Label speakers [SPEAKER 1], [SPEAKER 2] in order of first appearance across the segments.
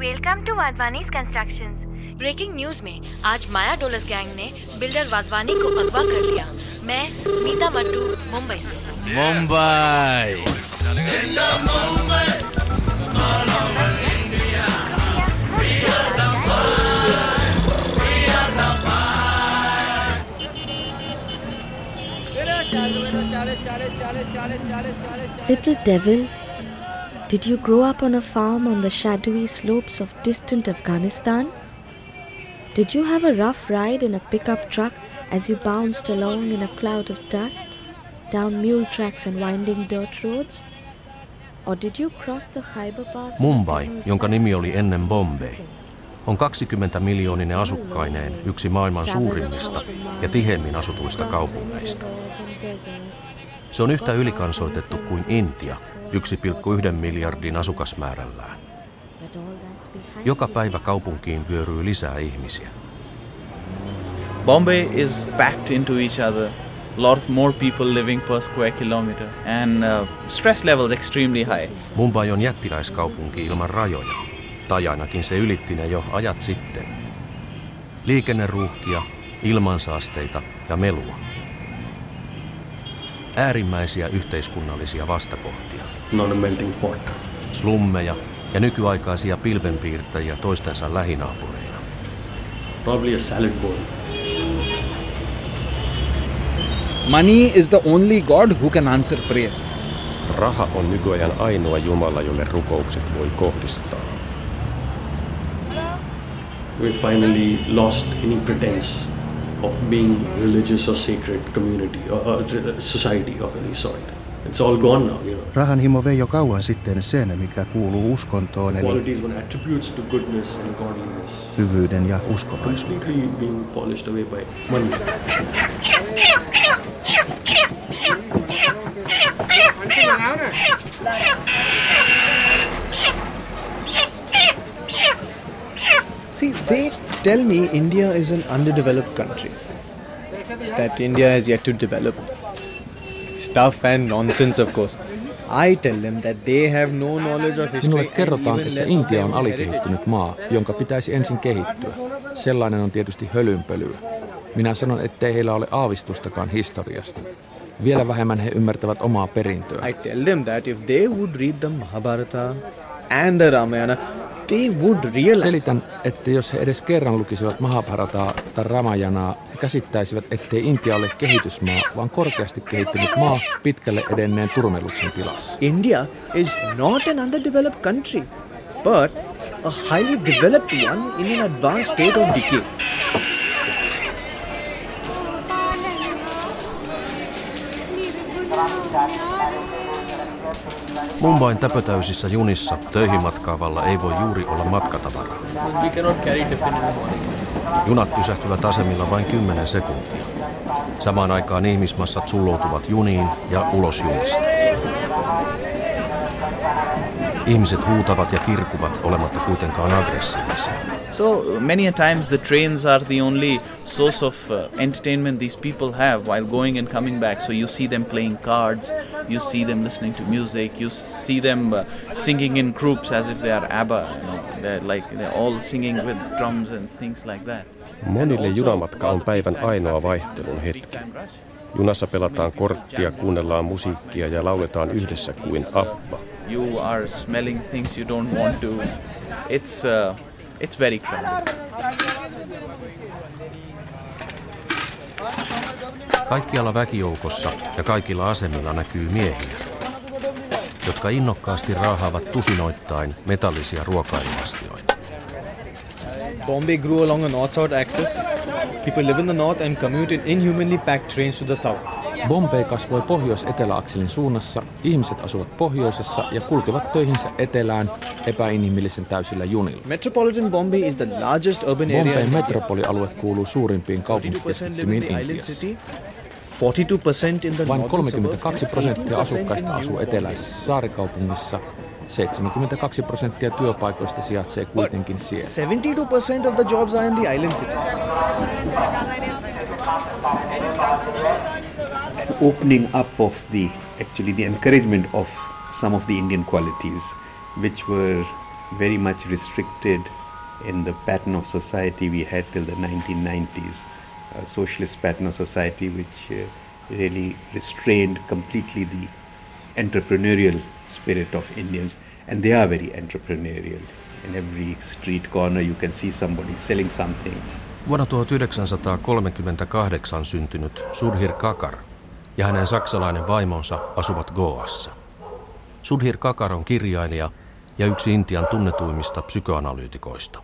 [SPEAKER 1] Welcome to Wadhwani's constructions. Breaking news में आज Maya Dolas gang ने बिल्डर वाधवानी को अगवा कर लिया। मैं मीता मट्टू मुंबई से।
[SPEAKER 2] Mumbai.
[SPEAKER 3] Little devil, did you grow up on a farm on the shadowy slopes of distant Afghanistan? Did you have a rough ride in a pickup truck as you bounced along in a cloud of dust, down mule tracks and winding dirt roads? Or did you cross the Khyber Pass?
[SPEAKER 4] Mumbai, jonka nimi oli ennen Bombay, on 20 miljooninen asukkaineen yksi maailman suurimmista ja tiheimmin asutuista kaupungeista. Se on yhtä ylikansoitettu kuin Intia, 1,1 miljardin asukasmäärällään. Joka päivä kaupunkiin vyöryy lisää ihmisiä.
[SPEAKER 5] Bombay is packed into each other. A lot more people living per square kilometer and uh, stress levels extremely high.
[SPEAKER 4] Mumbai on jättiläiskaupunki ilman rajoja. Tai ainakin se ylitti ne jo ajat sitten. Liikenneruuhkia, ilmansaasteita ja melua äärimmäisiä yhteiskunnallisia vastakohtia.
[SPEAKER 6] Not a melting pot.
[SPEAKER 4] Slummeja ja nykyaikaisia pilvenpiirtäjiä toistensa lähinaapureina.
[SPEAKER 6] Probably a salad bowl.
[SPEAKER 7] Money is the only God who can answer prayers.
[SPEAKER 8] Raha on nykyajan ainoa Jumala, jolle rukoukset voi kohdistaa.
[SPEAKER 6] We finally lost any pretense of being religious or sacred community or, or uh, society of any sort. It's all gone now, you know.
[SPEAKER 9] Rahan himo vei jo kauan sitten sen, mikä kuuluu uskontoon, eli
[SPEAKER 6] Qualities one attributes to goodness and godliness.
[SPEAKER 9] hyvyyden ja uskovaisuuden.
[SPEAKER 6] Completely being polished away by money.
[SPEAKER 10] See, they tell me India is an underdeveloped country. That India has yet to develop. Stuff and nonsense, of course. I tell them that they have no knowledge of history.
[SPEAKER 11] Minulle kerrotaan, että Intia on alikehittynyt maa, jonka pitäisi ensin kehittyä. Sellainen on tietysti hölynpölyä. Minä sanon, ettei heillä ole aavistustakaan historiasta. Vielä vähemmän he ymmärtävät omaa perintöä.
[SPEAKER 10] I tell them that if they would read the Mahabharata and the Ramayana, they would realize
[SPEAKER 11] Selitän, että jos he edes kerran lukisivat Mahabharataa tai Ramajanaa, he käsittäisivät, ettei Intia ole kehitysmaa, vaan korkeasti kehittynyt maa pitkälle edenneen turmeluksen tilassa.
[SPEAKER 10] India is not an underdeveloped country, but a highly developed one in an advanced state of decay.
[SPEAKER 4] Mumbain täpötäysissä junissa töihin matkaavalla ei voi juuri olla matkatavaraa. Junat pysähtyvät asemilla vain 10 sekuntia. Samaan aikaan ihmismassat sulloutuvat juniin ja ulos junista. Ihmiset huutavat ja kirkuvat olematta kuitenkaan aggressiivisia.
[SPEAKER 5] So many times the trains are the only source of uh, entertainment these people have while going and coming back. So you see them playing cards, you see them listening to music, you see them uh, singing in groups as if they are ABBA. You know, they're like they're all singing with drums and things like that.
[SPEAKER 8] Monille junamatka on päivän ainoa vaihtelun hetki. Junassa pelataan korttia, kuunnellaan musiikkia ja lauletaan yhdessä kuin Abba.
[SPEAKER 5] You are smelling things you don't want to. It's uh, it's very crowded.
[SPEAKER 4] Kaikkialla väkijoukossa ja kaikilla asemilla näkyy miehiä, jotka innokkaasti raahaavat tusinoittain metallisia ruokailuastioita.
[SPEAKER 10] Bombay grew along a north-south axis. People live in the north and commute in inhumanly packed trains to the south.
[SPEAKER 11] Bombay kasvoi pohjois-eteläakselin suunnassa, ihmiset asuvat pohjoisessa ja kulkevat töihinsä etelään epäinhimillisen täysillä junilla.
[SPEAKER 10] Metropolitan Bombay is the largest urban area.
[SPEAKER 11] Bombayn metropolialue kuuluu suurimpiin kaupunkikeskittymiin
[SPEAKER 10] 42% live in the
[SPEAKER 11] Intiassa.
[SPEAKER 10] city, 42% in the
[SPEAKER 11] Vain
[SPEAKER 10] northern
[SPEAKER 11] 32
[SPEAKER 10] suburbs,
[SPEAKER 11] prosenttia
[SPEAKER 10] 18%
[SPEAKER 11] asukkaista asuu eteläisessä saarikaupungissa, 72 prosenttia työpaikoista sijaitsee kuitenkin siellä.
[SPEAKER 10] 72% of the jobs are in the island city.
[SPEAKER 12] opening up of the actually the encouragement of some of the Indian qualities which were very much restricted in the pattern of society we had till the 1990s, a socialist pattern of society which uh, really restrained completely the entrepreneurial spirit of Indians, and they are very entrepreneurial. In every street corner, you can see somebody selling something.
[SPEAKER 4] Vuonna 1938 syntynyt Sudhir Kakar ja hänen saksalainen vaimonsa asuvat Goassa. Sudhir Kakar on kirjailija ja yksi Intian tunnetuimmista psykoanalyytikoista.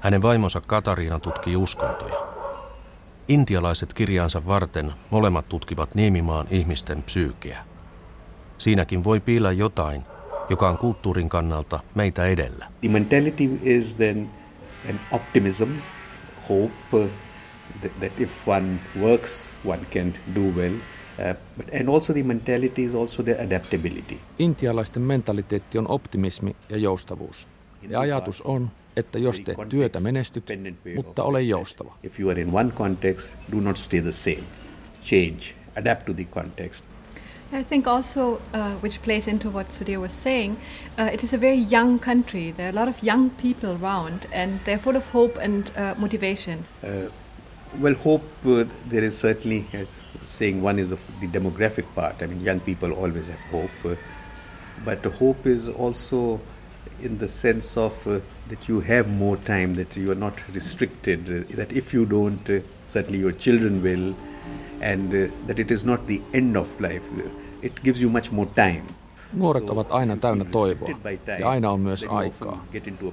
[SPEAKER 4] Hänen vaimonsa Katariina tutkii uskontoja. Intialaiset kirjaansa varten molemmat tutkivat Niemimaan ihmisten psyykeä. Siinäkin voi piillä jotain, joka on kulttuurin kannalta meitä edellä.
[SPEAKER 12] The mentality is then an optimism, hope uh, that, that if one works, one can do well. Uh, but, and also the mentality is also the adaptability.
[SPEAKER 11] Intialaisten mentaliteetti on optimismi ja joustavuus. Ja ajatus on, että jos teet työtä menestyt, mutta ole joustava.
[SPEAKER 12] If you are in one context, do not stay the same. Change, adapt to the context.
[SPEAKER 2] I think also, uh, which plays into what Sudhir was saying, uh, it is a very young country. There are a lot of young people around, and they're full of hope and uh, motivation.
[SPEAKER 12] Uh, well, hope uh, there is certainly, as saying one is of the demographic part. I mean, young people always have hope, uh, but hope is also in the sense of that you have more time, that you are not restricted, that if you don't, certainly your children will, and uh, that it is not the end of life. It gives you much more time.
[SPEAKER 11] Nuoret ovat aina täynnä toivoa ja aina on myös aikaa.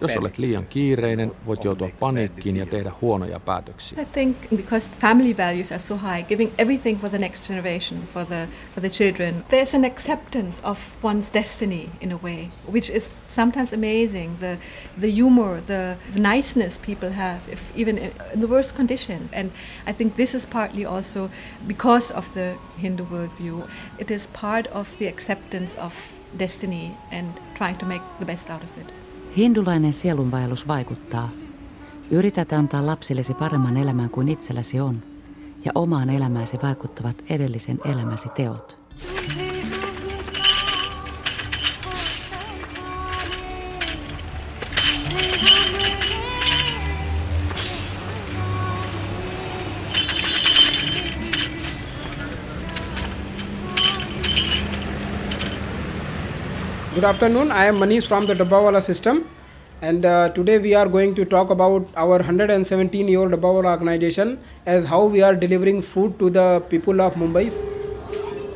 [SPEAKER 11] Jos olet liian kiireinen, voit joutua paniikkiin ja tehdä huonoja päätöksiä.
[SPEAKER 2] I think because family values are so high, giving everything for the next generation, for the for the children, there's an acceptance of one's destiny in a way, which is sometimes amazing. The the humor, the, the niceness people have, if even in, the worst conditions. And I think this is partly also because of the Hindu worldview. It is part of the acceptance of destiny and trying to make the best out of it.
[SPEAKER 13] Hindulainen sielunvaellus vaikuttaa. Yrität antaa lapsillesi paremman elämän kuin itselläsi on, ja omaan elämääsi vaikuttavat edellisen elämäsi teot.
[SPEAKER 14] Good afternoon. I am Manish from the Dabbawala system, and uh, today we are going to talk about our 117 year old Dabbawala organization as how we are delivering food to the people of Mumbai.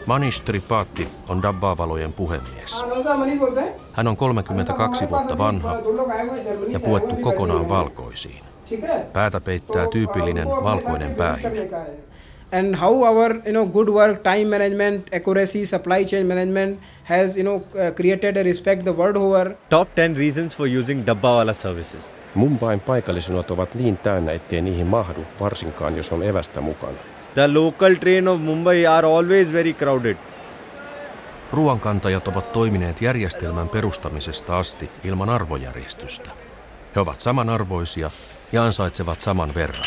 [SPEAKER 4] Manish Tripathi on Dabbavalojen puhemies. Hän on 32 vuotta vanha ja puettu kokonaan valkoisiin. Päätä peittää tyypillinen valkoinen päähine.
[SPEAKER 14] And how our you know good work time management accuracy supply chain management has you know uh, created a respect the world over
[SPEAKER 10] Top 10 reasons for using Dabbawala services.
[SPEAKER 8] Mumbain paikallisunat ovat niin täynnä, ettei niihin mahdu, varsinkaan jos on evästä mukana.
[SPEAKER 10] The local train of Mumbai are always very crowded.
[SPEAKER 4] Ruoankantajat ovat toimineet järjestelmän perustamisesta asti ilman arvojärjestystä. He ovat samanarvoisia ja ansaitsevat saman verran.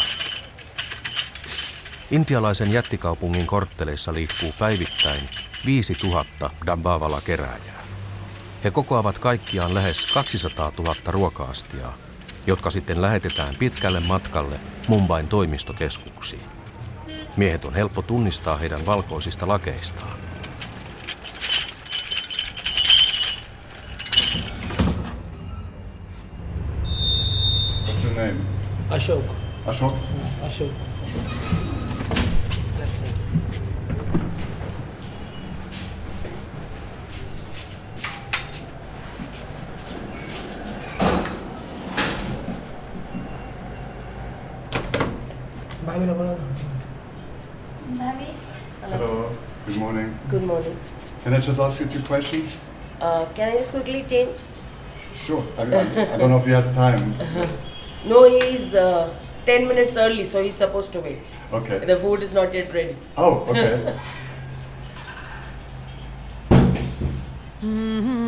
[SPEAKER 4] Intialaisen jättikaupungin kortteleissa liikkuu päivittäin 5000 Dambavala kerääjää. He kokoavat kaikkiaan lähes 200 000 ruoka-astiaa, jotka sitten lähetetään pitkälle matkalle Mumbain toimistokeskuksiin. Miehet on helppo tunnistaa heidän valkoisista lakeistaan.
[SPEAKER 15] What's your name?
[SPEAKER 16] Ashok.
[SPEAKER 15] Ashok?
[SPEAKER 16] Ashok.
[SPEAKER 15] Hello. Good morning.
[SPEAKER 17] Good morning.
[SPEAKER 15] Can I just ask you two questions?
[SPEAKER 17] Uh, can I just quickly change?
[SPEAKER 15] Sure. I, I, I don't know if he has time.
[SPEAKER 17] No, he's uh, 10 minutes early, so he's supposed to wait.
[SPEAKER 15] Okay.
[SPEAKER 17] The food is not yet ready.
[SPEAKER 15] Oh, okay.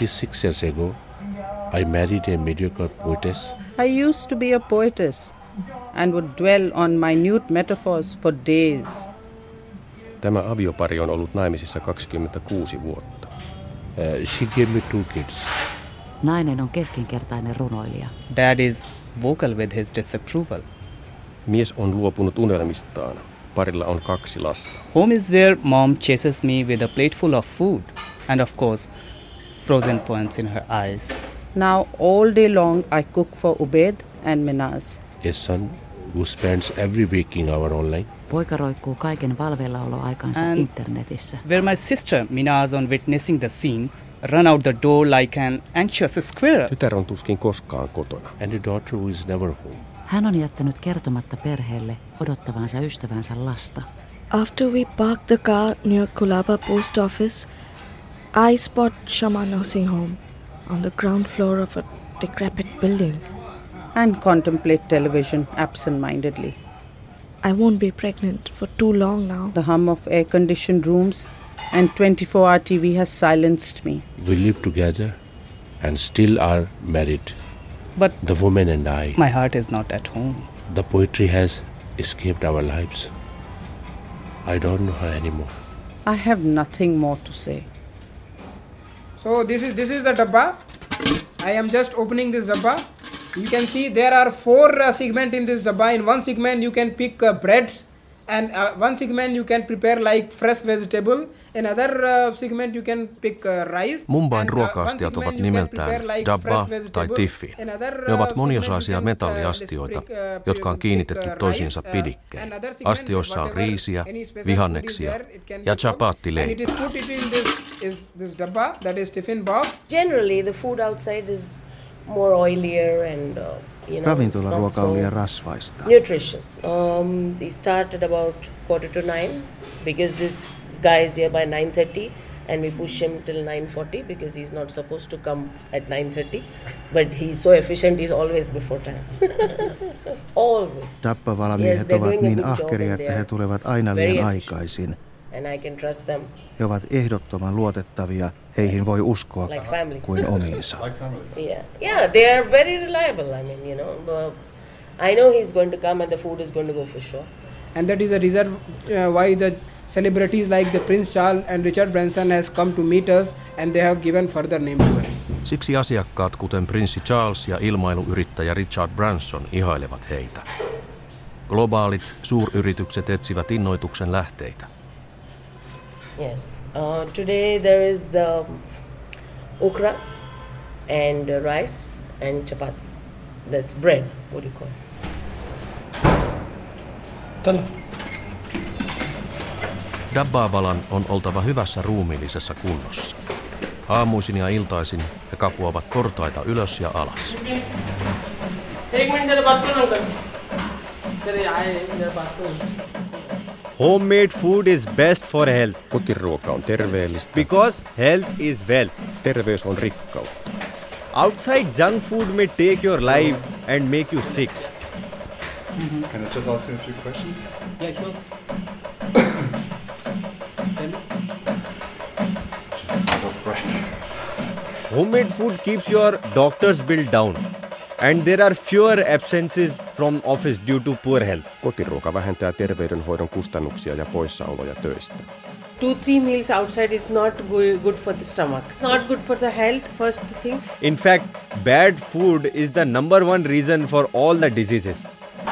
[SPEAKER 8] 26 years ago,
[SPEAKER 18] I married a mediocre poetess.
[SPEAKER 19] I used to be a poetess and would dwell on minute metaphors for days.
[SPEAKER 8] Tämä aviopari on ollut naimisissa 26 vuotta.
[SPEAKER 18] Uh, she gave me two kids.
[SPEAKER 13] Nainen on keskinkertainen runoilija.
[SPEAKER 20] Dad is vocal with his disapproval.
[SPEAKER 8] Mies on luopunut unelmistaan. Parilla on kaksi lasta.
[SPEAKER 20] Home is where mom chases me with a plateful of food and of course frozen poems in her eyes.
[SPEAKER 19] Now all day long I cook for Ubed and Minaz.
[SPEAKER 18] A son who spends every waking hour online.
[SPEAKER 13] Poika roikkuu kaiken valveillaoloaikansa
[SPEAKER 20] And
[SPEAKER 13] internetissä.
[SPEAKER 20] Where my sister Minaz on witnessing the scenes run out the door like an anxious squirrel.
[SPEAKER 8] Tytär on tuskin koskaan kotona.
[SPEAKER 18] And a daughter who is never home.
[SPEAKER 13] Hän on jättänyt kertomatta perheelle odottavansa ystävänsä lasta.
[SPEAKER 3] After we park the car near Kulaba post office, I spot Shama nursing home on the ground floor of a decrepit building.
[SPEAKER 19] And contemplate television absent mindedly.
[SPEAKER 3] I won't be pregnant for too long now.
[SPEAKER 19] The hum of air conditioned rooms and 24 hour TV has silenced me.
[SPEAKER 18] We live together and still are married.
[SPEAKER 20] But
[SPEAKER 18] the woman and I.
[SPEAKER 20] My heart is not at home.
[SPEAKER 18] The poetry has escaped our lives. I don't know her anymore.
[SPEAKER 19] I have nothing more to say.
[SPEAKER 14] So this is this is the dabba. I am just opening this dabba. You can see there are four uh, segment in this dabba. In one segment you can pick uh, breads, and uh, one segment you can prepare like fresh vegetable. Another uh, segment you can pick uh, rice.
[SPEAKER 4] Mumbain
[SPEAKER 14] and, uh,
[SPEAKER 4] ruoka-astiat ovat nimeltään
[SPEAKER 14] like
[SPEAKER 4] dabba tai tiffi.
[SPEAKER 14] Another,
[SPEAKER 4] Ne ovat
[SPEAKER 14] uh,
[SPEAKER 4] moniosaisia
[SPEAKER 14] uh,
[SPEAKER 4] metalliastioita,
[SPEAKER 14] pick, uh,
[SPEAKER 4] jotka on kiinnitetty
[SPEAKER 14] uh,
[SPEAKER 4] toisiinsa
[SPEAKER 14] rice, uh,
[SPEAKER 4] pidikkein. Astioissa on riisiä, vihanneksia
[SPEAKER 14] there,
[SPEAKER 4] ja
[SPEAKER 14] be cooked. And
[SPEAKER 4] chapattileipä.
[SPEAKER 14] it is put it in this is this dabba that is tiffin box.
[SPEAKER 17] Generally, the food outside is more oilier and uh, you know
[SPEAKER 9] Ravintolaruoka liian
[SPEAKER 17] so
[SPEAKER 9] rasvaista.
[SPEAKER 17] nutritious. Um, they start at about quarter to nine because this guy is here by nine thirty, and we push him till nine forty because he's not supposed to come at nine thirty, but he's so efficient. He's always before time. always.
[SPEAKER 9] Tappavalamiehet
[SPEAKER 17] Yes,
[SPEAKER 9] ovat niin ahkeria, että he tulevat aina liian aikaisin.
[SPEAKER 17] And I can trust them.
[SPEAKER 9] He ovat ehdottoman luotettavia, heihin voi uskoa
[SPEAKER 17] Like family.
[SPEAKER 9] kuin omiinsa.
[SPEAKER 17] Yeah, yeah, they are very reliable. I mean, you know, I know he's going to come and the food is going to go for sure.
[SPEAKER 14] and that is the reason uh, why the celebrities like the Prince Charles and Richard Branson has come to meet us and they have given further name to us.
[SPEAKER 4] Siksi asiakkaat, kuten prinssi Charles ja ilmailuyrittäjä Richard Branson, ihailevat heitä. Globaalit suuryritykset etsivät innoituksen lähteitä.
[SPEAKER 17] Yes. Uh, today there is um, okra and uh, rice and chapati. That's bread. What do you call it?
[SPEAKER 4] Dabbavalan on oltava hyvässä ruumiillisessa kunnossa. Aamuisin ja iltaisin he kapuavat portaita ylös ja alas.
[SPEAKER 17] एक
[SPEAKER 21] Homemade food is best for health.
[SPEAKER 8] Kotiruoka on terveellistä.
[SPEAKER 21] Because health is wealth.
[SPEAKER 8] Terveys on rikkautta.
[SPEAKER 21] Outside junk food may take your life and make you sick.
[SPEAKER 15] Can I just ask you a few questions?
[SPEAKER 14] Yeah, sure.
[SPEAKER 15] Out of breath.
[SPEAKER 21] Homemade food keeps your doctor's bill down. And there are fewer absences from office due to poor health.
[SPEAKER 8] Kotiruoka vähentää terveydenhoidon kustannuksia ja poissaoloja töistä.
[SPEAKER 17] Two, three meals outside is not good for the stomach. Not good for the health, first thing.
[SPEAKER 21] In fact, bad food is the number one reason for all the diseases.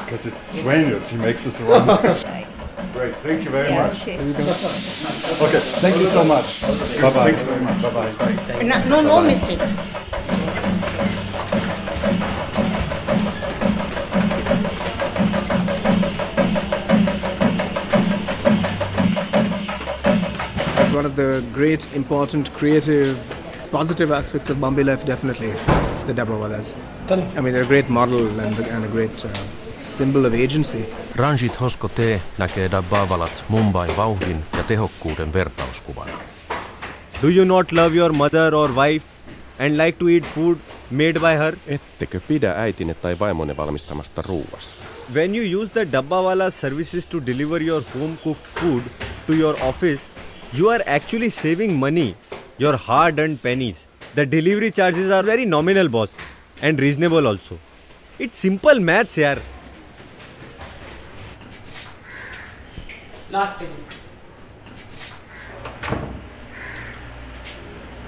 [SPEAKER 15] Because it's strangers, he makes us run. Great, thank you very
[SPEAKER 17] Yeah,
[SPEAKER 15] much.
[SPEAKER 17] okay.
[SPEAKER 15] Okay, thank you so much. Bye bye. Thank you very much. Bye bye.
[SPEAKER 17] No, no, no mistakes.
[SPEAKER 22] One of the great, important, creative, positive aspects of Bombay life, definitely, the Dabbawalas. I mean, they're a great model and, and a great uh, symbol of agency.
[SPEAKER 4] Ranjit Hosko T. näkee Dabbavalat Mumbain vauhdin ja tehokkuuden vertauskuvana.
[SPEAKER 21] Do you not love your mother or wife and like to eat food made by her?
[SPEAKER 8] Ettekö pidä äitinne tai vaimonne valmistamasta ruuasta?
[SPEAKER 21] When you use the Dabbawala services to deliver your home cooked food to your office, you are actually saving money your hard earned pennies
[SPEAKER 23] the delivery charges are very nominal boss and reasonable also it's simple maths
[SPEAKER 24] यार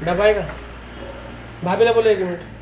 [SPEAKER 24] डबाएगा भाभी ने बोले एक minute.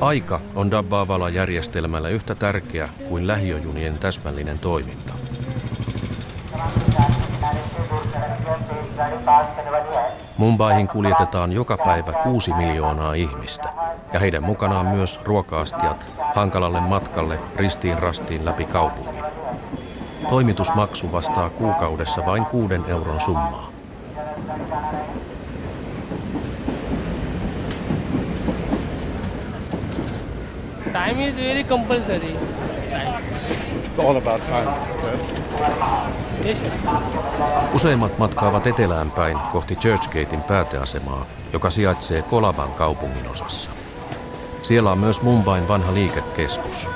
[SPEAKER 4] Aika on Dabbavala-järjestelmällä yhtä tärkeä kuin lähiöjunien täsmällinen toiminta. Mumbaihin kuljetetaan joka päivä kuusi miljoonaa ihmistä, ja heidän mukanaan myös ruokaastiat hankalalle matkalle ristiin rastiin läpi kaupungin. Toimitusmaksu vastaa kuukaudessa vain kuuden euron summaa.
[SPEAKER 24] Time is very compulsory.
[SPEAKER 15] It's all about time. Yes.
[SPEAKER 4] Useimmat matkaavat etelään päin kohti Churchgatein pääteasemaa, joka sijaitsee Kolaban kaupungin osassa. Siellä on myös Mumbain vanha liikekeskus.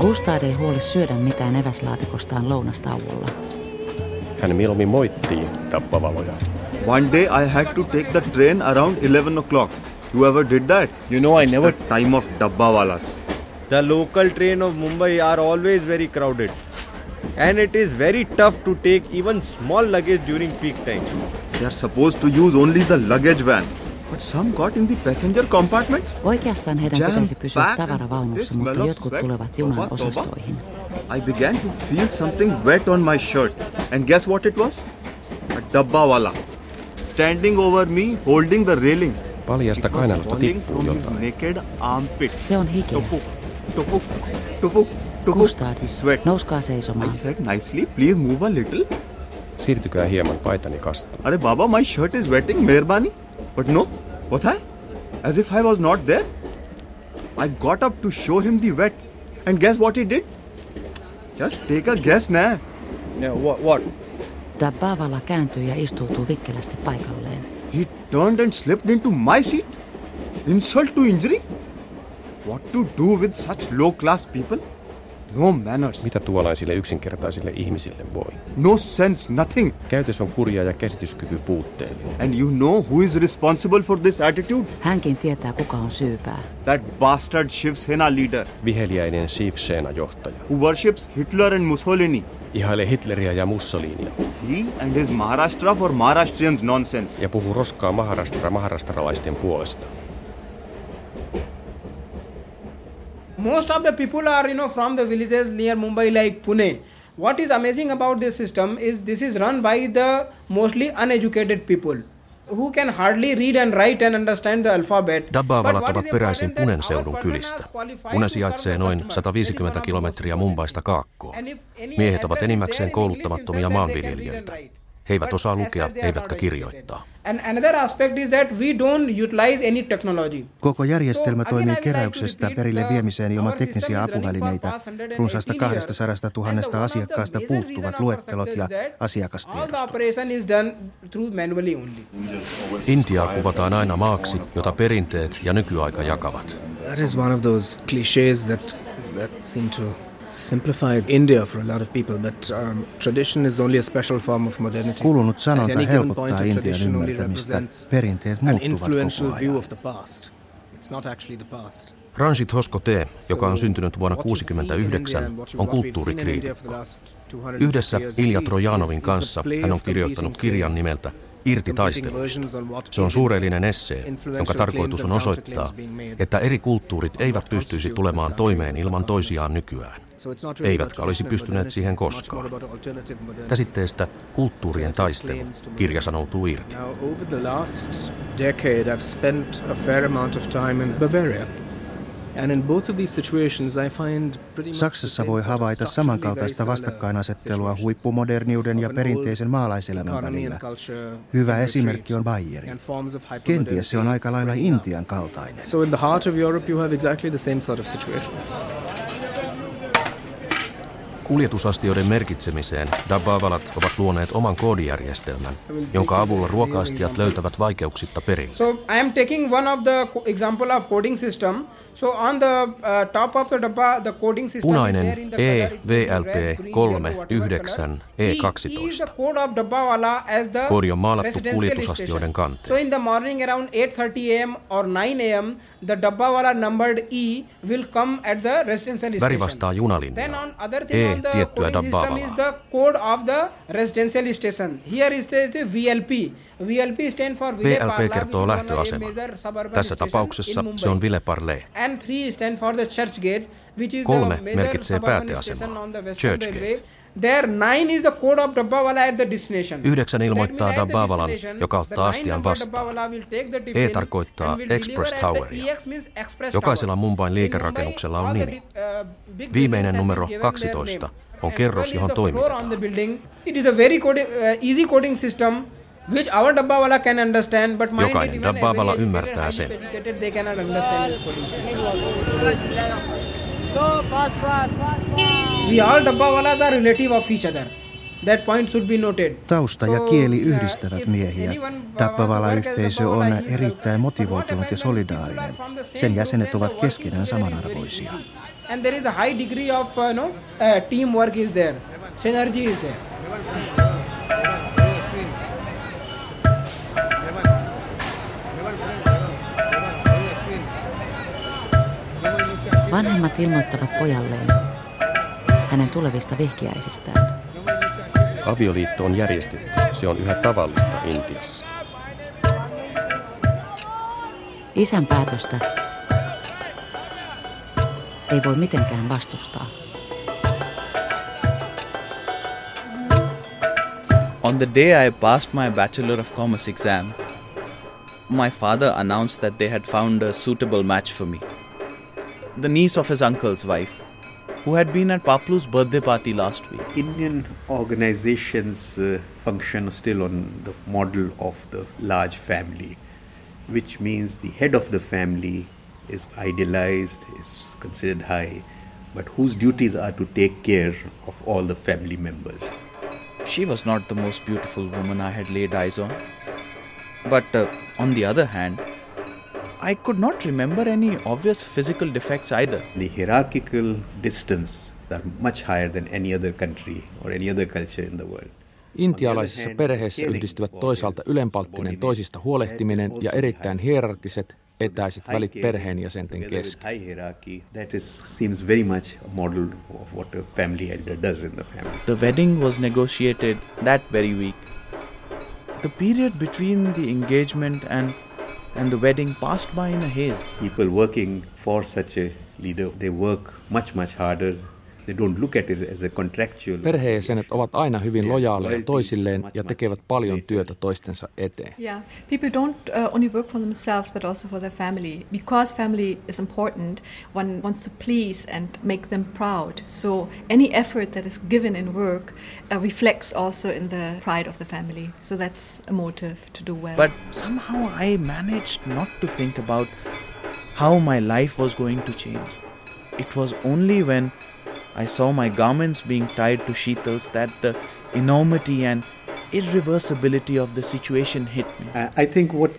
[SPEAKER 13] Gustad ei huoli syödä mitään eväslaatikostaan lounastauolla.
[SPEAKER 8] Hän mieluummin moittii dabbavaloja.
[SPEAKER 23] One day I had to take the train around 11 o'clock. You ever did that? You know I It's never- the time of dabbawalas. The local train of Mumbai are always very crowded. And it is very tough to take even small luggage during peak time. They are supposed to use only the luggage van. But some got in the passenger compartments.
[SPEAKER 13] Oikeastaan heidän
[SPEAKER 23] Jam
[SPEAKER 13] pitäisi pysyä tavaravaunussa, mutta jotkut tulevat junan
[SPEAKER 23] Toba, toba.
[SPEAKER 13] osastoihin.
[SPEAKER 23] I began to feel something wet on my shirt. And guess what it was? A dabbawala. Standing over me, holding the railing.
[SPEAKER 8] Paljasta kainalosta tippuu jotain.
[SPEAKER 23] naked armpit.
[SPEAKER 13] Se on hikeä.
[SPEAKER 23] Sweat.
[SPEAKER 13] nouskaa seisomaan.
[SPEAKER 23] I said nicely, please move a little.
[SPEAKER 8] Siirtykää hieman paitani kastuun.
[SPEAKER 23] Are Baba, my shirt is wetting, Mehrbani. But no, what I? As if I was not there. I got up to show him the wet. And guess what he did? Just take a guess, nah. Yeah, what? what?
[SPEAKER 13] Dabbavala kääntyy ja istuutuu vikkelästi paikalleen.
[SPEAKER 23] He turned and slipped into my seat? Insult to injury? What to do with such low class people? No manners.
[SPEAKER 8] Mitä tuollaisille yksinkertaisille ihmisille voi?
[SPEAKER 23] No sense, nothing.
[SPEAKER 8] Käytös on kurja ja käsityskyky puutteellinen.
[SPEAKER 23] And you know who is responsible for this attitude?
[SPEAKER 13] Hänkin tietää, kuka on syypää.
[SPEAKER 23] That bastard Shiv Sena leader
[SPEAKER 8] Viheliäinen Shiv Sena-johtaja.
[SPEAKER 23] who worships Hitler and Mussolini.
[SPEAKER 8] Ihailee Hitleriä ja Mussolinia.
[SPEAKER 23] He and his Maharashtra for Maharashtrians nonsense.
[SPEAKER 8] Ja puhuu roskaa Maharashtra maharastralaisten puolesta.
[SPEAKER 14] Most of the people are you know from the villages near mumbai like pune what is amazing about this system is this is run by the mostly uneducated people who can hardly read and write and understand the alphabet
[SPEAKER 4] Dabbavalat ovat peräisin Punen seudun kylistä. Pune sijaitsee noin 150 kilometriä Mumbaista kaakkoon. Miehet ovat enimmäkseen kouluttamattomia maanviljelijöitä. He eivät osaa lukea eivätkä kirjoittaa.
[SPEAKER 14] and another aspect is that we don't utilize any technology
[SPEAKER 9] Koko järjestelmä toimii keräyksestä perille viemiseen ilman teknisiä apuvälineitä. Runsaasta 200 000 asiakkaasta puuttuvat luettelot ja
[SPEAKER 14] all the
[SPEAKER 9] asiakastiedosto.
[SPEAKER 14] operation is done through manually only
[SPEAKER 4] Intiaa kuvataan aina maaksi, jota perinteet ja nykyaika jakavat.
[SPEAKER 22] That is one of those cliches that that seem to simplify India for a lot of people, but um, tradition is only a special form of modernity.
[SPEAKER 9] Kulunut
[SPEAKER 22] At
[SPEAKER 9] sanonta
[SPEAKER 22] any given point,
[SPEAKER 9] helpottaa Intian ymmärtämistä. Perinteet
[SPEAKER 22] an
[SPEAKER 9] muuttuvat
[SPEAKER 22] influential
[SPEAKER 9] koko
[SPEAKER 22] view
[SPEAKER 9] ajan.
[SPEAKER 22] of the past. It's not actually the past.
[SPEAKER 4] Ranjit Hoskote, joka on syntynyt vuonna 1969, on kulttuurikriitikko. Yhdessä Ilja Trojanovin kanssa hän on kirjoittanut kirjan nimeltä Irti taisteluista. Se on suurellinen essee, jonka tarkoitus on osoittaa, että eri kulttuurit eivät pystyisi tulemaan toimeen ilman toisiaan nykyään. Eivätkä olisi pystyneet siihen koskaan. Käsitteestä kulttuurien taistelu kirja sanoutuu irti.
[SPEAKER 9] Saksassa voi havaita samankaltaista vastakkainasettelua huippumoderniuden ja perinteisen maalaiselämän välillä. Hyvä esimerkki on Bayern. Kenties se on aika lailla Intian kaltainen.
[SPEAKER 22] So in the heart of Europe, you have exactly the same sort of situation.
[SPEAKER 4] Kuljetusastioiden merkitsemiseen Dabbavalat ovat luoneet oman koodijärjestelmän, jonka avulla ruokaastijat löytävät vaikeuksitta perille.
[SPEAKER 14] So I am taking one of the example of coding system.
[SPEAKER 4] Punainen EVLP
[SPEAKER 14] green, yellow, whatever
[SPEAKER 4] 39
[SPEAKER 14] E, E is the
[SPEAKER 4] E12.
[SPEAKER 14] code of Dabbawala as the
[SPEAKER 4] Koodi on maalattu kuljetusastioiden kanteen.
[SPEAKER 14] So in the morning around 8:30 am or 9 am, the Dabbawala numbered E will come at the residential
[SPEAKER 4] Väri
[SPEAKER 14] station.
[SPEAKER 4] vastaa
[SPEAKER 14] Then
[SPEAKER 4] junalinjaa.
[SPEAKER 14] on other thing
[SPEAKER 4] E
[SPEAKER 14] on the
[SPEAKER 4] tiettyä
[SPEAKER 14] system is
[SPEAKER 4] Dabbavalaa.
[SPEAKER 14] the code of the residential station. Here is the VLP. VLP
[SPEAKER 4] kertoo lähtöaseman.
[SPEAKER 14] suburban
[SPEAKER 4] Tässä tapauksessa se on Vile Parle.
[SPEAKER 14] And 3 stand for the Churchgate, which is
[SPEAKER 4] Kolme merkitsee pääteasemaa, Churchgate.
[SPEAKER 14] Railway. There 9 is the code of Dabbawala at the destination.
[SPEAKER 4] Yhdeksän ilmoittaa Dabbavalan, joka ottaa astian vastaan. E tarkoittaa Express Toweria.
[SPEAKER 14] Express
[SPEAKER 4] Jokaisella. Mumbain
[SPEAKER 14] In
[SPEAKER 4] liikerakennuksella on nimi.
[SPEAKER 14] uh,
[SPEAKER 4] Viimeinen numero
[SPEAKER 14] have been given their
[SPEAKER 4] 12
[SPEAKER 14] name.
[SPEAKER 4] on kerros,
[SPEAKER 14] 12 is
[SPEAKER 4] johon toimitetaan.
[SPEAKER 14] It is a very uh, easy coding system which our Dabbawala can understand, but mind
[SPEAKER 4] Jokainen Dabbavala ymmärtää sen.
[SPEAKER 14] educated, they cannot understand this coding system. We all Dabbawalas are relative of each other. That point should be noted.
[SPEAKER 9] Tausta ja kieli yhdistävät miehiä. Dabbavala-yhteisö on erittäin motivoitunut ja solidaarinen. Sen jäsenet ovat keskenään samanarvoisia.
[SPEAKER 14] And there is a high degree of uh, no, uh, teamwork is there, synergy is there.
[SPEAKER 13] Vanhemmat ilmoittavat pojalleen hänen tulevista vihkiäisistään.
[SPEAKER 8] Avioliitto on järjestetty. Se on yhä tavallista Intiassa.
[SPEAKER 13] Isän päätöstä ei voi mitenkään vastustaa.
[SPEAKER 5] On the day I passed my Bachelor of Commerce exam, my father announced that they had found a suitable match for me. The niece of his uncle's wife, who had been at Paplu's birthday party last week.
[SPEAKER 12] Indian organizations uh, function still on the model of the large family, which means the head of the family is idealized, is considered high, but whose duties are to take care of all the family members.
[SPEAKER 5] She was not the most beautiful woman I had laid eyes on. But uh, on the other hand, I could not remember any obvious physical defects either.
[SPEAKER 12] The hierarchical distance are much higher than any other country or any other culture in the world.
[SPEAKER 11] Intialaisissa perheissä yhdistyvät toisaalta ylenpalttinen toisista huolehtiminen ja erittäin hierarkiset etäiset välit perheenjäsenten
[SPEAKER 12] Where there is
[SPEAKER 11] kesken.
[SPEAKER 12] high hierarchy, that is seems very much a model of what a family elder does in the family.
[SPEAKER 5] The wedding was negotiated that very week. The period between the engagement and and the wedding passed by in a haze.
[SPEAKER 12] People working for such a leader, they work much much harder. They don't look at it as a contractual.
[SPEAKER 11] Perheenjäsenet ovat aina hyvin lojaaleja toisilleen ja tekevät paljon työtä toistensa eteen.
[SPEAKER 2] Yeah, people don't uh, only work for themselves but also for their family. Because family is important, one wants to please and make them proud. So any effort that is given in work uh, reflects also in the pride of the family. So that's a motive to do well.
[SPEAKER 5] But somehow I managed not to think about how my life was going to change. It was only when I saw my garments being tied to sheetals that the enormity and irreversibility of the situation hit me.
[SPEAKER 12] I I think what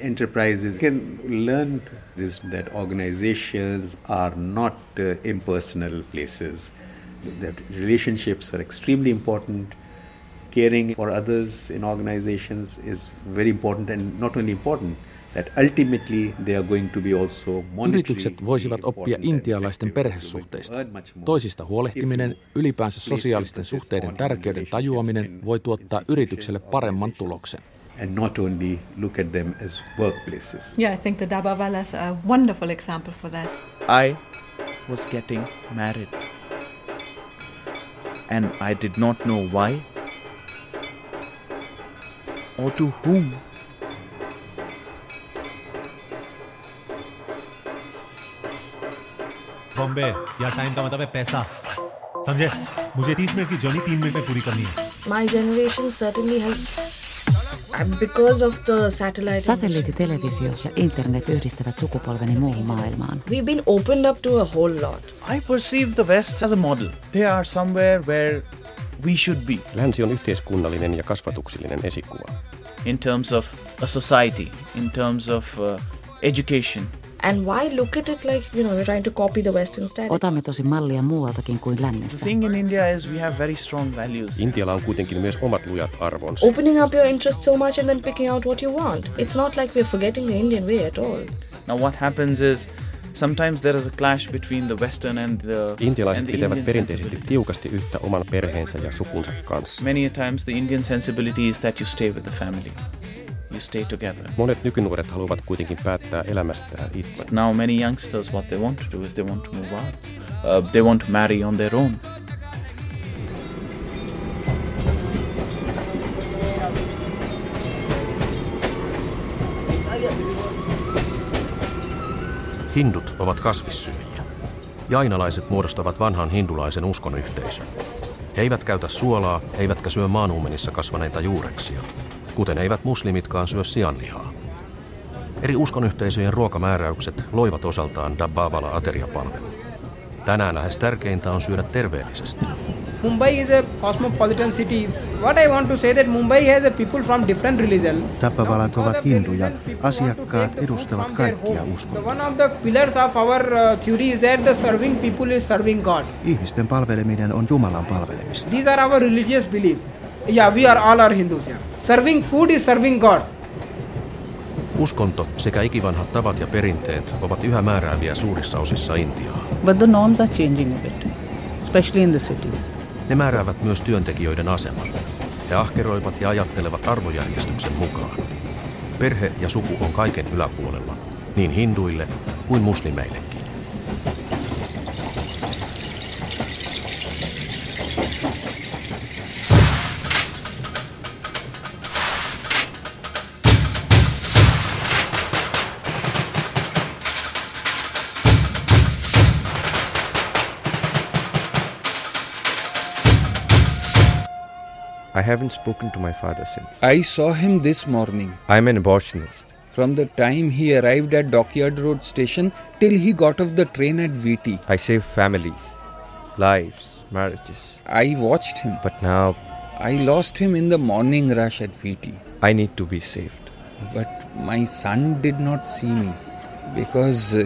[SPEAKER 12] enterprises can learn is that organizations are not uh, impersonal places. That relationships are extremely important. Caring for others in organizations is very important, and not only important, that ultimately they are going to be also monetarily
[SPEAKER 11] Yritykset voisivat oppia intialaisten perhesuhteista. Toisista huolehtiminen, ylipäänsä sosiaalisten suhteiden tärkeyden tajuaminen voi tuottaa yritykselle paremman tuloksen.
[SPEAKER 12] and not only look at them as workplaces.
[SPEAKER 2] yeah, I think the Dabbawalas are a wonderful example for that.
[SPEAKER 5] I was getting married. And I did not know why or to whom.
[SPEAKER 25] Bombay या time का मतलब है पैसा समझे मुझे तीस मिनट की जर्नी तीन मिनट में पूरी करनी है
[SPEAKER 26] My generation certainly has, and because of the satellite.
[SPEAKER 13] Satelliittitelevisio ja internet yhdistävät sukupolveni muuhun maailmaan.
[SPEAKER 26] We've been opened up to a whole lot.
[SPEAKER 5] I perceive the West as a model. They are somewhere where we should be.
[SPEAKER 8] Länsi on yhteiskunnallinen ja kasvatuksellinen esikuva.
[SPEAKER 5] In terms of a society, in terms of uh, education.
[SPEAKER 26] And why look at it like, you know, we're trying to copy the Western style?
[SPEAKER 13] Otamme tosi mallia muualtakin kuin
[SPEAKER 5] The
[SPEAKER 13] lännestä.
[SPEAKER 5] thing in India is we have very strong values.
[SPEAKER 8] Intialla on kuitenkin myös omat lujat arvonsa.
[SPEAKER 26] Opening up your interest so much and then picking out what you want. It's not like we're forgetting the Indian way at all.
[SPEAKER 5] Now what happens is sometimes there is a clash between the Western and the and
[SPEAKER 8] Intialaiset
[SPEAKER 5] the
[SPEAKER 8] pitävät
[SPEAKER 5] Indian
[SPEAKER 8] perinteisesti tiukasti yhtä oman perheensä ja sukunsa kanssa.
[SPEAKER 5] Many a times the Indian sensibility is that you stay with the family. You stay together.
[SPEAKER 8] Monet nykynuoret haluavat kuitenkin päättää elämästään itse.
[SPEAKER 5] But now many youngsters, what they want to do is they want to move out. Uh, they want to marry on their own.
[SPEAKER 4] Hindut ovat kasvissyöjiä. Jainalaiset muodostavat vanhan hindulaisen uskonyhteisön. He eivät käytä suolaa, eivätkä syö maanuumenissa kasvaneita juureksia, kuten eivät muslimitkaan syö sianlihaa. Eri uskonyhteisöjen ruokamääräykset loivat osaltaan Dabbavala ateriapalvelun. Tänään lähes tärkeintä on syödä terveellisesti.
[SPEAKER 14] Mumbai is a cosmopolitan city. What I want to say that Mumbai has a people from different religion.
[SPEAKER 9] Tappavalat ovat hinduja. Asiakkaat edustavat kaikkia
[SPEAKER 14] The
[SPEAKER 9] uskontoja.
[SPEAKER 14] one of the pillars of our uh, theory is that the serving people is serving God.
[SPEAKER 9] Ihmisten palveleminen on Jumalan palvelemista.
[SPEAKER 14] These are our religious belief. Yeah, we are all are Hindus. Yeah. Serving food is serving God.
[SPEAKER 4] Uskonto sekä ikivanhat tavat ja perinteet ovat yhä määrääviä suurissa osissa Intiaa.
[SPEAKER 19] But the norms are changing a bit, especially in the cities.
[SPEAKER 4] Ne määräävät myös työntekijöiden aseman. He ahkeroivat ja ajattelevat arvojärjestyksen mukaan. Perhe ja suku on kaiken yläpuolella, niin hinduille kuin muslimeillekin.
[SPEAKER 21] Haven't spoken to my father since.
[SPEAKER 27] I saw him this morning.
[SPEAKER 21] I'm an abortionist.
[SPEAKER 27] From the time he arrived at Dockyard Road station till he got off the train at VT.
[SPEAKER 21] I save families, lives, marriages.
[SPEAKER 27] I watched him.
[SPEAKER 21] But now
[SPEAKER 27] I lost him in the morning rush at VT.
[SPEAKER 21] I need to be saved.
[SPEAKER 27] But my son did not see me because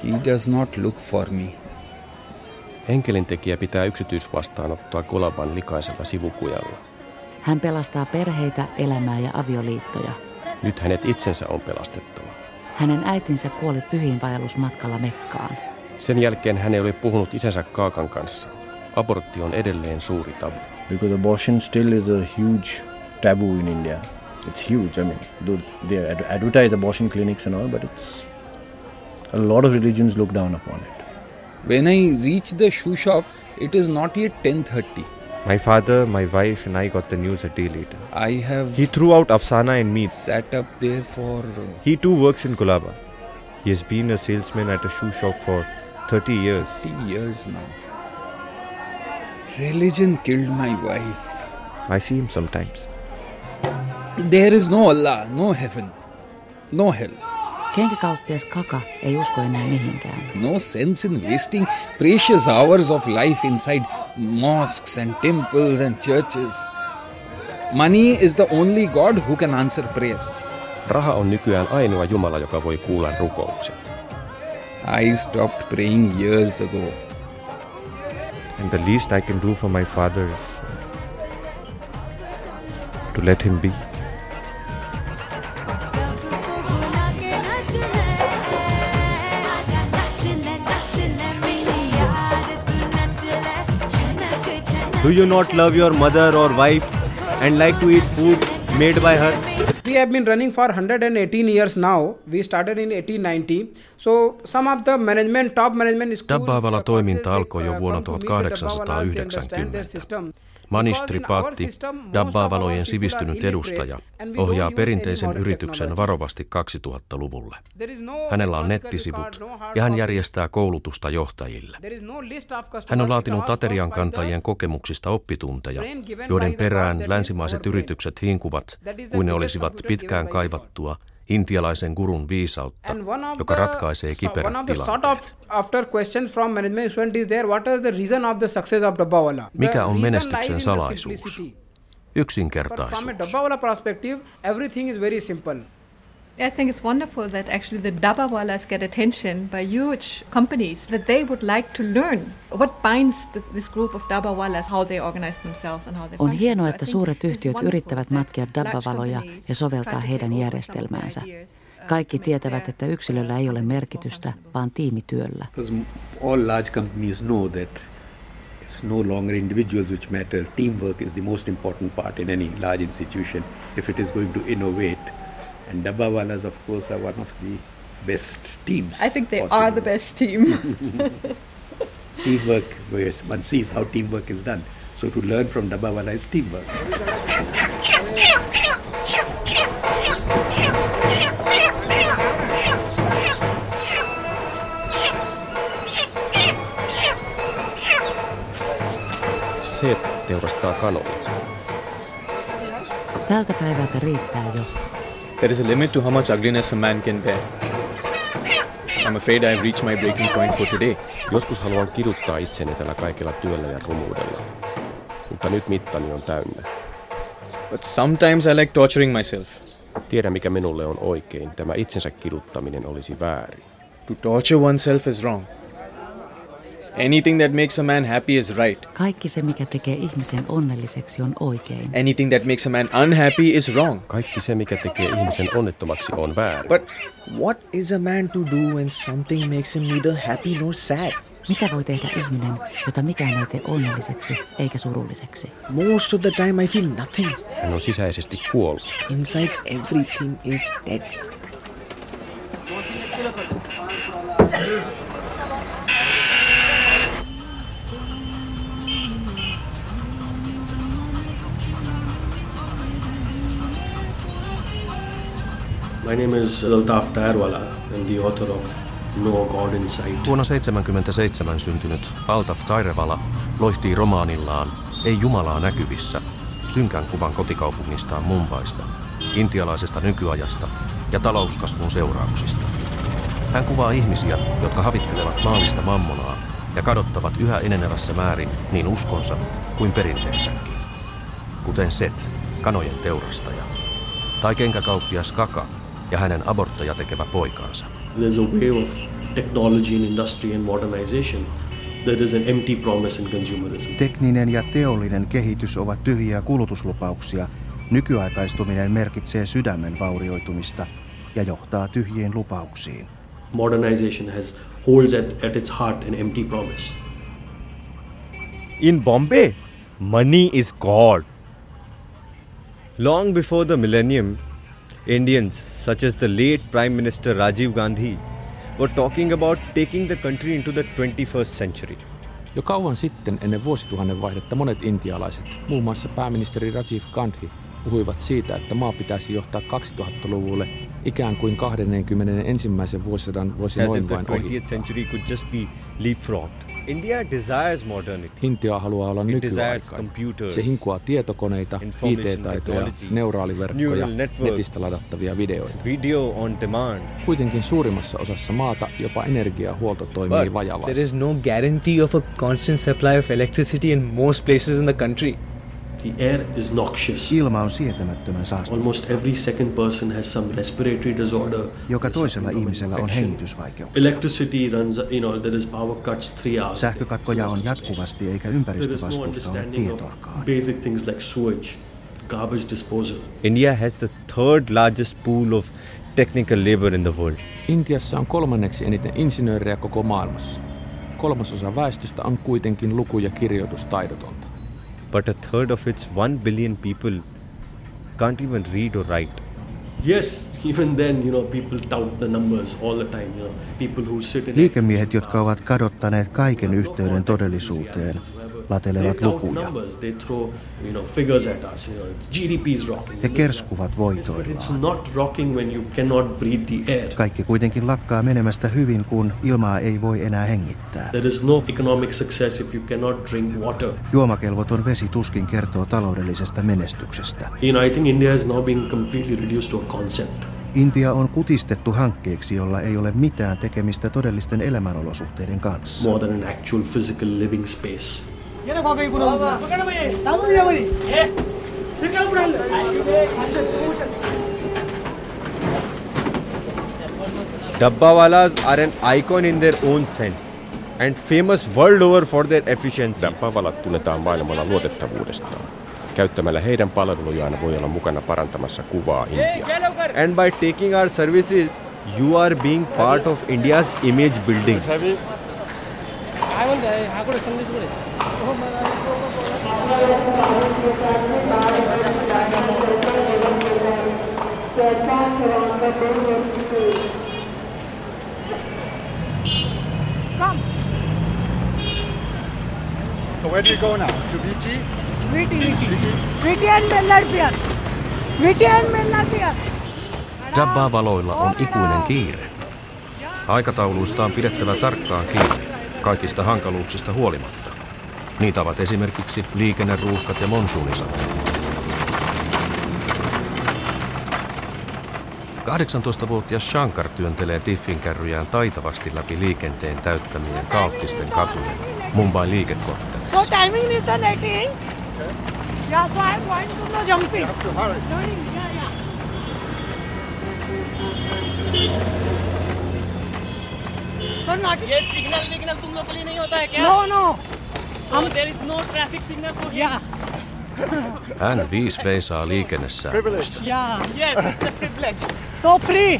[SPEAKER 27] he does not look for me.
[SPEAKER 8] Enkelintekijä pitää yksityisvastaanottoa Kolaban likaisella sivukujalla.
[SPEAKER 13] Hän pelastaa perheitä, elämää ja avioliittoja.
[SPEAKER 8] Nyt hänet itsensä on pelastettava.
[SPEAKER 13] Hänen äitinsä kuoli pyhiinvaellusmatkalla Mekkaan.
[SPEAKER 8] Sen jälkeen hän ei ole puhunut isänsä Kaakan kanssa. Abortti on edelleen suuri tabu.
[SPEAKER 28] because abortion still is a huge taboo in India. It's huge. I mean, they ad- advertise abortion clinics and all, but it's a lot of religions look down upon it.
[SPEAKER 27] When I reached the shoe shop, it is not yet 10:30.
[SPEAKER 21] My father, my wife, and I got the news a day later.
[SPEAKER 27] I have
[SPEAKER 21] He threw out Afsana and me.
[SPEAKER 27] sat up there for uh,
[SPEAKER 21] He too works in Kolaba. He has been a salesman at a shoe shop for 30 years.
[SPEAKER 27] 30 years now. Religion killed my wife.
[SPEAKER 21] I see him sometimes.
[SPEAKER 27] There is no Allah, no heaven, no hell.
[SPEAKER 13] Kenkäkauppias Kaka ei usko enää mihinkään.
[SPEAKER 27] No sense in wasting precious hours of life inside mosques and temples and churches. Money is the only God who can answer prayers.
[SPEAKER 8] Raha on nykyään ainoa Jumala, joka voi kuulla rukoukset.
[SPEAKER 27] I stopped praying years ago.
[SPEAKER 21] And the least I can do for my father is to let him be. Do you not love your mother or wife and like to eat food made by her?
[SPEAKER 14] We have been running for 118 years now. We started in 1890. So some of the management, top management schools,
[SPEAKER 4] Dabbaavala toiminta alkoi jo uh, vuonna 1890. Manish Tripathi, Dabbaavalojen sivistynyt edustaja, ohjaa perinteisen yrityksen varovasti 2000-luvulle. Hänellä on nettisivut ja hän järjestää koulutusta johtajille. Hän on laatinut aterian kantajien kokemuksista oppitunteja, joiden perään länsimaiset yritykset hinkuvat, kuin ne olisivat pitkään kaivattua intialaisen gurun viisautta, joka ratkaisee kiperät tilanteet. Mikä on menestyksen salaisuus? Yksinkertaisuus.
[SPEAKER 2] I think it's wonderful that actually the Dabbawalas get attention by huge companies that they would like to learn what binds the, this group of Dabbawalas, how they organize themselves and how they
[SPEAKER 13] On hienoa, että suuret yhtiöt yrittävät matkia Dabbavaloja ja soveltaa heidän järjestelmäänsä. Kaikki tietävät, että yksilöllä ei ole merkitystä, vaan tiimityöllä.
[SPEAKER 12] All large companies know that it's no longer individuals which matter. Teamwork is the most important part in any large institution if it is going to innovate. And Dabbawalas, of course, are one of the best teams.
[SPEAKER 2] I think they possible. are the best team.
[SPEAKER 12] teamwork, where one sees how teamwork is done. So to learn from Dabbawala is teamwork.
[SPEAKER 8] Se teurastaa kanoja.
[SPEAKER 13] Tältä päivältä riittää jo.
[SPEAKER 29] There is a limit to how much ugliness a man can bear. I'm afraid I've reached my breaking point for today.
[SPEAKER 8] Joskus haluan kiduttaa itseni tällä kaikella työllä ja rumuudella. Mutta nyt mittani on täynnä.
[SPEAKER 29] But sometimes I like torturing myself.
[SPEAKER 8] Tiedän mikä minulle on oikein. Tämä itsensä kiduttaminen olisi väärin.
[SPEAKER 29] To torture oneself is wrong. Anything that makes a man happy is right.
[SPEAKER 13] Kaikki se, mikä tekee ihmisen onnelliseksi, on oikein.
[SPEAKER 29] Anything that makes a man unhappy is wrong.
[SPEAKER 8] Kaikki se, mikä tekee ihmisen onnettomaksi, on väärin.
[SPEAKER 29] But what is a man to do when something makes him neither happy nor sad?
[SPEAKER 13] Mitä voi tehdä ihminen, jota mikään ei tee onnelliseksi eikä surulliseksi?
[SPEAKER 29] Most of the time I feel nothing.
[SPEAKER 8] Hän on sisäisesti kuollut.
[SPEAKER 29] Inside everything is dead.
[SPEAKER 30] My name is Altaf Tayarwala. I'm the author of No God in Sight.
[SPEAKER 4] Vuonna 77 syntynyt Altaf Tairevala loihtii romaanillaan Ei Jumalaa näkyvissä synkän kuvan kotikaupungistaan Mumbaista, intialaisesta nykyajasta ja talouskasvun seurauksista. Hän kuvaa ihmisiä, jotka havittelevat maallista mammonaa ja kadottavat yhä enenevässä määrin niin uskonsa kuin perinteensäkin. Kuten Set, kanojen teurastaja, tai kenkäkauppias Kaka, ja hänen abortteja tekevä poikansa.
[SPEAKER 30] There's a wave of technology and industry and modernization. There is an empty promise in consumerism.
[SPEAKER 9] Tekninen ja teollinen kehitys ovat tyhjiä kulutuslupauksia. Nykyaikaistuminen merkitsee sydämen vaurioitumista ja johtaa tyhjiin lupauksiin.
[SPEAKER 30] Modernization has holds at, at its heart an empty promise.
[SPEAKER 21] In Bombay, money is God. Long before the millennium, Indians such as the late Prime Minister Rajiv Gandhi, were talking about taking the country into the 21st century.
[SPEAKER 11] Jo kauan sitten ennen vuosituhannen vaihdetta monet intialaiset, muun muassa pääministeri Rajiv Gandhi, puhuivat siitä, että maa pitäisi johtaa 2000-luvulle ikään kuin 21. vuosisadan voisi noin vain ohi.
[SPEAKER 21] India desires modernity.
[SPEAKER 11] Intia haluaa olla nykyaikainen. Se hinkuaa tietokoneita, IT-taitoja, neuraaliverkkoja, netistä ladattavia videoita.
[SPEAKER 21] Video on demand.
[SPEAKER 11] Kuitenkin suurimmassa osassa maata jopa energiahuolto toimii
[SPEAKER 29] But
[SPEAKER 11] vajavaisesti.
[SPEAKER 29] there is no guarantee of a constant supply of electricity in most places in the country.
[SPEAKER 30] The air is noxious.
[SPEAKER 9] Ilma on sietämättömän saastunut.
[SPEAKER 30] Almost every second person has some respiratory disorder.
[SPEAKER 9] Joka toisella ihmisellä on hengitysvaikeuksia.
[SPEAKER 30] Electricity runs, you know, there is power cuts three hours.
[SPEAKER 9] Sähkökatkoja on jatkuvasti eikä
[SPEAKER 30] no
[SPEAKER 9] ympäristövastuusta ole tietoakaan.
[SPEAKER 30] basic things like sewage, garbage disposal.
[SPEAKER 21] India has the third largest pool of technical labor in the world.
[SPEAKER 11] Intiassa on kolmanneksi eniten insinöörejä koko maailmassa. Kolmasosa väestöstä on kuitenkin luku- ja kirjoitustaidotonta.
[SPEAKER 21] But a third of its 1 billion people can't even read or write.
[SPEAKER 30] Yes, Even then, you know, people tout the numbers all the time. You know, people who sit in
[SPEAKER 9] Liikemiehet, jotka ovat kadottaneet kaiken yhteyden todellisuuteen, latelevat lukuja. He kerskuvat voitoillaan.
[SPEAKER 30] It's not rocking when you cannot breathe the air.
[SPEAKER 9] Kaikki kuitenkin lakkaa menemästä hyvin, kun ilmaa ei voi enää hengittää.
[SPEAKER 30] There is no economic success if you cannot drink water.
[SPEAKER 9] Juomakelvoton vesi tuskin kertoo taloudellisesta menestyksestä.
[SPEAKER 30] You know, I think India is now being completely reduced to a concept.
[SPEAKER 9] Intia on kutistettu hankkeeksi, jolla ei ole mitään tekemistä todellisten elämänolosuhteiden kanssa.
[SPEAKER 30] more than an actual physical living space.
[SPEAKER 21] Dabbawalas are an icon in their own sense and famous world over for their efficiency.
[SPEAKER 8] Dabbavalat tunnetaan maailmalla luotettavuudestaan. Käyttämällä heidän palvelujaan voi olla mukana parantamassa kuvaa Intiasta.
[SPEAKER 21] And by taking our services, you are being part of India's image building.
[SPEAKER 24] Come.
[SPEAKER 15] So where do you go now? To BT?
[SPEAKER 31] BT. BT, BT and Bellard Pier. BT and Bellard Pier.
[SPEAKER 4] Dabbaa-valoilla on ikuinen kiire. Aikatauluista on pidettävä tarkkaan kiinni, kaikista hankaluuksista huolimatta. Niitä ovat esimerkiksi liikenneruuhkat ja monsuunisateet. 18-vuotias Shankar työntelee Tiffin kärryjään taitavasti läpi liikenteen täyttämien kaoottisten katujen Mumbain liikekorttelissa.
[SPEAKER 31] So timing is the netting. Yeah, so I'm going to the jumping. You have to hurry. Yeah, yeah. So not
[SPEAKER 32] ये सिग्नल विग्नल तुम लोग के लिए नहीं होता है क्या
[SPEAKER 31] No, no.
[SPEAKER 32] हम there is no traffic signal for
[SPEAKER 31] Yeah.
[SPEAKER 4] N5 veisaa liikennesäännöistä.
[SPEAKER 31] Yeah.
[SPEAKER 32] Yes it's a privilege
[SPEAKER 31] So free.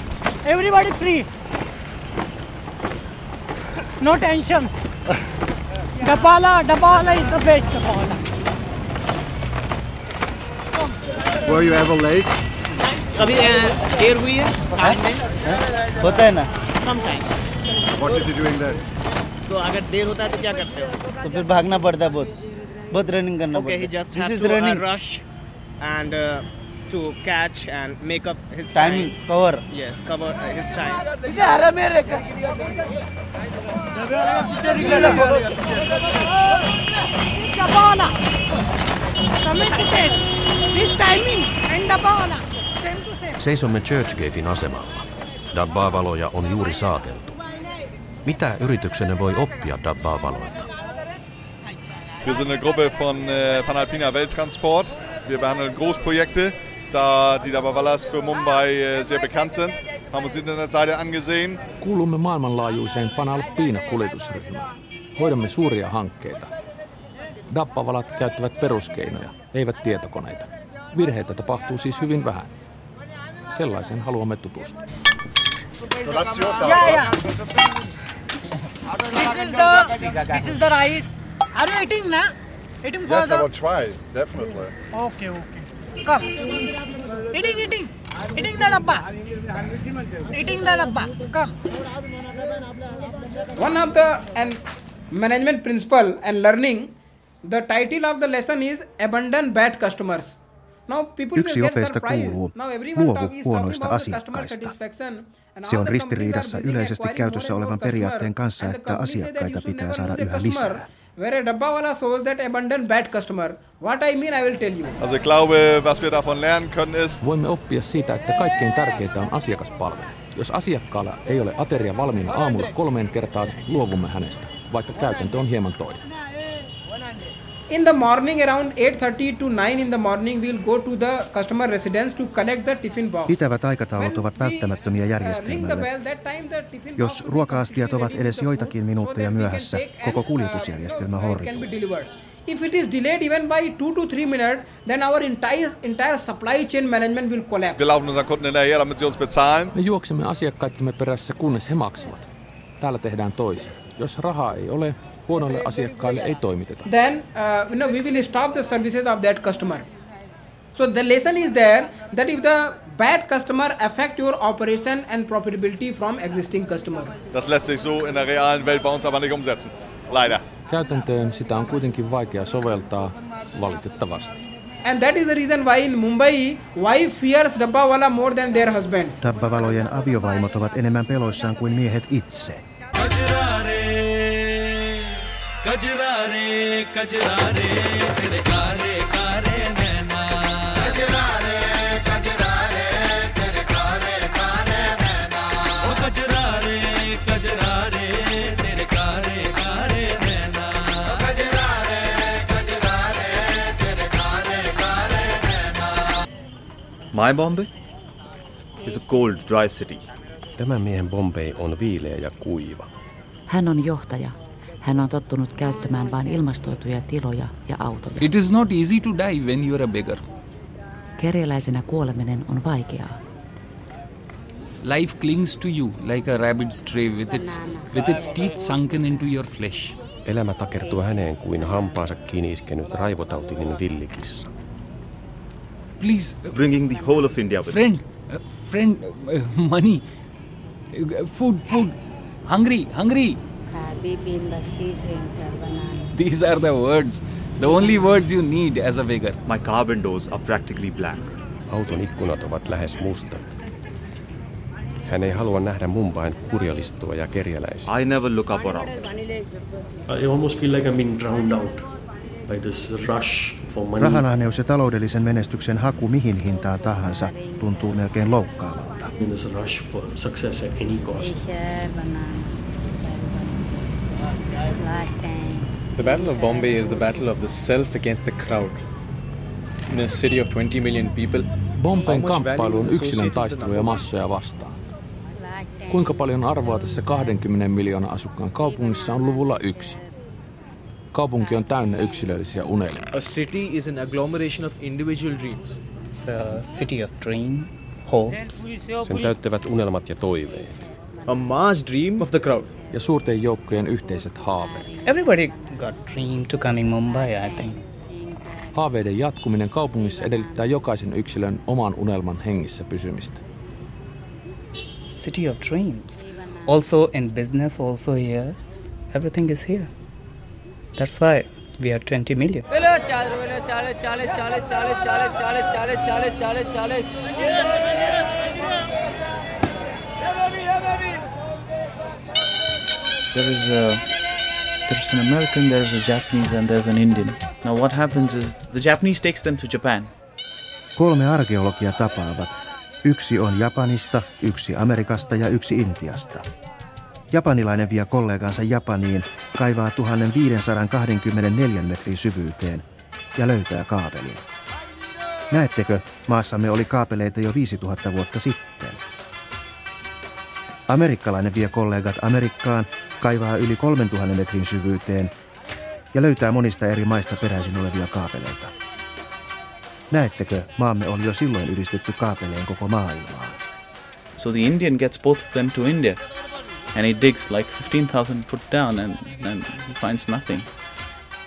[SPEAKER 31] Everybody free. No tension. Dabala, Dabala is the best Dabala.
[SPEAKER 15] Were you ever late?
[SPEAKER 32] कभी अ, देर हुई है काम में
[SPEAKER 33] होता है ना
[SPEAKER 32] sometime
[SPEAKER 15] What is he doing then?
[SPEAKER 32] तो अगर देर होता है तो क्या करते हो
[SPEAKER 33] तो फिर भागना पड़ता है बहुत बहुत रनिंग करना
[SPEAKER 32] okay,
[SPEAKER 33] पड़ता है
[SPEAKER 32] this
[SPEAKER 33] is running
[SPEAKER 32] rush and to catch and make up his
[SPEAKER 33] timing time.
[SPEAKER 32] cover yes cover uh,
[SPEAKER 31] his time ye hara mere ka the ball committed this timing and the ball same to same
[SPEAKER 4] seisomme churchgatein asemalla dabbaa valoja on juuri saateltu Mitä yrityksenne voi oppia Dabbaa-valoilta?
[SPEAKER 34] Wir sind eine Gruppe von äh, Panalpina Welttransport. Wir behandeln Großprojekte, da die Dabawallas für Mumbai äh, sehr bekannt sind. Haben uns Internetseite angesehen.
[SPEAKER 11] Kuulumme maailmanlaajuiseen Panalpina-kuljetusryhmään. Hoidamme suuria hankkeita. Dappavalat käyttävät peruskeinoja, eivät tietokoneita. Virheitä tapahtuu siis hyvin vähän. Sellaisen haluamme tutustua.
[SPEAKER 15] So that's your
[SPEAKER 31] Yeah, yeah. This is the this is the rice. Are you eating na? Eating for
[SPEAKER 15] Yes, I
[SPEAKER 31] the
[SPEAKER 15] will try, definitely.
[SPEAKER 31] Okay, okay. Come. Eating, eating. Eating the dabba. Eating the dabba. Come.
[SPEAKER 14] One of the and management principle and learning, the title of the lesson is abandon bad customers. Now people
[SPEAKER 9] Yksi
[SPEAKER 14] will get
[SPEAKER 9] opeista
[SPEAKER 14] surprised.
[SPEAKER 9] kuuluu,
[SPEAKER 14] Now everyone
[SPEAKER 9] luovu
[SPEAKER 14] talk, is talking
[SPEAKER 9] huonoista
[SPEAKER 14] about the customer
[SPEAKER 9] asiakkaista.
[SPEAKER 14] satisfaction.
[SPEAKER 9] Se on ristiriidassa yleisesti käytössä olevan periaatteen kanssa, että asiakkaita pitää saada yhä lisää.
[SPEAKER 14] Where a Dabbawala shows that abandon bad customer. What I mean, I will tell you.
[SPEAKER 34] Also ich glaube, was wir davon lernen können ist,
[SPEAKER 11] Voimme oppia siitä, että kaikkein tärkeintä on asiakaspalvelu. Jos asiakkaalla ei ole ateria valmiina aamulla kolmeen kertaan, luovumme hänestä, vaikka käytäntö on hieman toinen.
[SPEAKER 14] In the morning around 8.30 to 9 in the morning, we'll go to the customer residence to collect the tiffin box.
[SPEAKER 9] Pitävät aikataulut ovat välttämättömiä
[SPEAKER 14] the
[SPEAKER 9] järjestelmälle.
[SPEAKER 14] bell, that time the tiffin
[SPEAKER 9] Jos ruoka-astiat ovat edes joitakin minuutteja myöhässä, koko
[SPEAKER 14] uh,
[SPEAKER 9] kuljetusjärjestelmä
[SPEAKER 14] can
[SPEAKER 9] horjuu.
[SPEAKER 14] be delivered. If it is delayed even by 2 to 3 minutes, then our entire, entire supply chain management will collapse.
[SPEAKER 34] wir laufen unseren Kunden hinterher, damit sie uns bezahlen.
[SPEAKER 11] Me juoksemme asiakkaittemme perässä, kunnes he maksavat. Täällä tehdään toisin. Jos rahaa ei ole, huonoille asiakkaille ei toimiteta.
[SPEAKER 14] Then uh, you know, we will stop the services of that customer. So the lesson is there that if the bad customer affect your operation and profitability from existing customer.
[SPEAKER 34] Das lässt sich so in der realen Welt bei uns aber nicht umsetzen. Leider.
[SPEAKER 11] Käytäntöön sitä on kuitenkin vaikea soveltaa, valitettavasti.
[SPEAKER 14] And that is the reason why in Mumbai, wife fears dabbawala more than their husbands.
[SPEAKER 9] Dabbavalojen aviovaimot ovat enemmän peloissaan kuin miehet itse.
[SPEAKER 23] कजरारे कजरारे तेरे कारे कारे नैना कजरारे कजरारे तेरे कारे कारे नैना ओ कजरारे कजरारे तेरे कारे कारे नैना कजरारे कजरारे तेरे कारे कारे नैना
[SPEAKER 8] My Bombay is a cold, dry city. Tämän miehen Bombay on viileä ja kuiva.
[SPEAKER 13] Hän on johtaja. Hän on tottunut käyttämään vain ilmastoituja tiloja ja autoja.
[SPEAKER 27] It is not easy to die when you are a beggar.
[SPEAKER 13] Kerjäläisenä kuoleminen on vaikeaa.
[SPEAKER 27] Life clings to you like a rabid stray with its, with its teeth sunken into your flesh.
[SPEAKER 8] Elämä takertuu häneen kuin hampaansa kiinni iskenyt raivotautinen villikissa.
[SPEAKER 27] Please,
[SPEAKER 8] Bringing the whole of India with
[SPEAKER 27] friend, uh, friend, uh, money, uh, food, food, hungry, hungry. These are the words, the only words you need as a beggar.
[SPEAKER 8] My car windows are practically black. Auton ikkunat ovat lähes mustat. Hän ei halua nähdä Mumbain kurjalistua ja kerjäläisiä.
[SPEAKER 30] I never look up or out. I almost feel like I'm being drowned out by this rush for money.
[SPEAKER 9] Rahanahneus ja taloudellisen menestyksen haku mihin hintaan tahansa tuntuu melkein loukkaavalta.
[SPEAKER 30] In this rush for success at any cost.
[SPEAKER 10] The Battle of Bombay is the battle of the self against the crowd. In a city of 20 million people,
[SPEAKER 11] Bombayn
[SPEAKER 10] how much value
[SPEAKER 11] kamppailu on yksilön taisteluja
[SPEAKER 10] number?
[SPEAKER 11] massoja vastaan. Kuinka paljon arvoa tässä 20 miljoonan asukkaan kaupungissa on luvulla yksi? Kaupunki on täynnä yksilöllisiä unelmia.
[SPEAKER 35] A city is an agglomeration of individual dreams.
[SPEAKER 20] It's a city of dream, hopes.
[SPEAKER 8] Sen täyttävät unelmat ja toiveet.
[SPEAKER 35] A mass dream of the crowd.
[SPEAKER 11] Ja suurten joukkojen yhteiset haaveet.
[SPEAKER 20] Everybody got dream to come in Mumbai, I think.
[SPEAKER 11] Haaveiden jatkuminen kaupungissa edellyttää jokaisen yksilön oman unelman hengissä pysymistä.
[SPEAKER 20] City of dreams. Also in business, also here. Everything is here. That's why we are 20 million.
[SPEAKER 5] There is a there's an American, there's a Japanese, and there's an Indian. Now what happens is the Japanese takes them to Japan.
[SPEAKER 9] Kolme arkeologia tapaavat. Yksi on Japanista, yksi Amerikasta ja yksi Intiasta. Japanilainen vie kollegansa Japaniin, kaivaa 1524 metrin syvyyteen ja löytää kaapelin. Näettekö, maassamme oli kaapeleita jo 5000 vuotta sitten. Amerikkalainen vie kollegat Amerikkaan, kaivaa yli 3000 metrin syvyyteen ja löytää monista eri maista peräisin olevia kaapeleita. Näettekö, maamme oli jo silloin yhdistetty kaapeleen koko maailmaan.
[SPEAKER 5] So the Indian gets both of them to India, and he digs like 15,000 foot down, and, and finds nothing.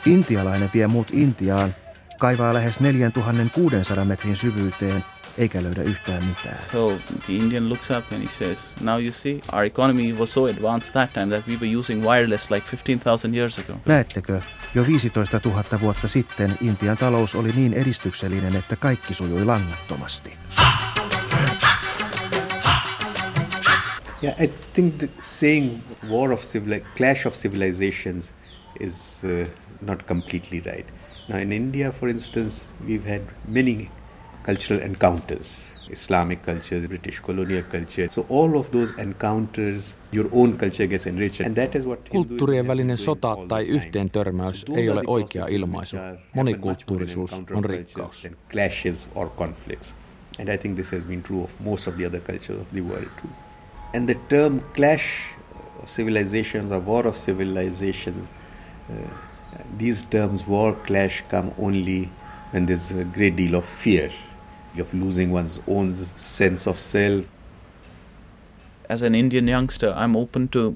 [SPEAKER 9] Intialainen vie muut Intiaan, kaivaa lähes 4600 metrin syvyyteen eikä löydä yhtään mitään.
[SPEAKER 5] So the Indian looks up and he says, "Now you see, our economy was so advanced that time that we were using wireless like 15,000 years ago."
[SPEAKER 9] Näettekö, jo 15 000 vuotta sitten Intian talous oli niin edistyksellinen, että kaikki sujui langattomasti.
[SPEAKER 12] Yeah, I think that saying war of civili- clash of civilizations is uh, not completely right. Now, in India, for instance, we've had many cultural encounters. Islamic culture, British colonial culture. So all of those encounters, your own culture gets enriched, and that is what
[SPEAKER 11] Kulttuurien välinen sota tai yhteen törmäys ei ole oikea ilmaisu. Monikulttuurisuus on rikkaus.
[SPEAKER 12] clashes or conflicts. And I think this has been true of most of the other cultures of the world too. And the term clash of civilizations or war of civilizations, uh, these terms war clash come only when there's a great deal of fear of losing one's own sense of self.
[SPEAKER 5] As an Indian youngster, I'm open to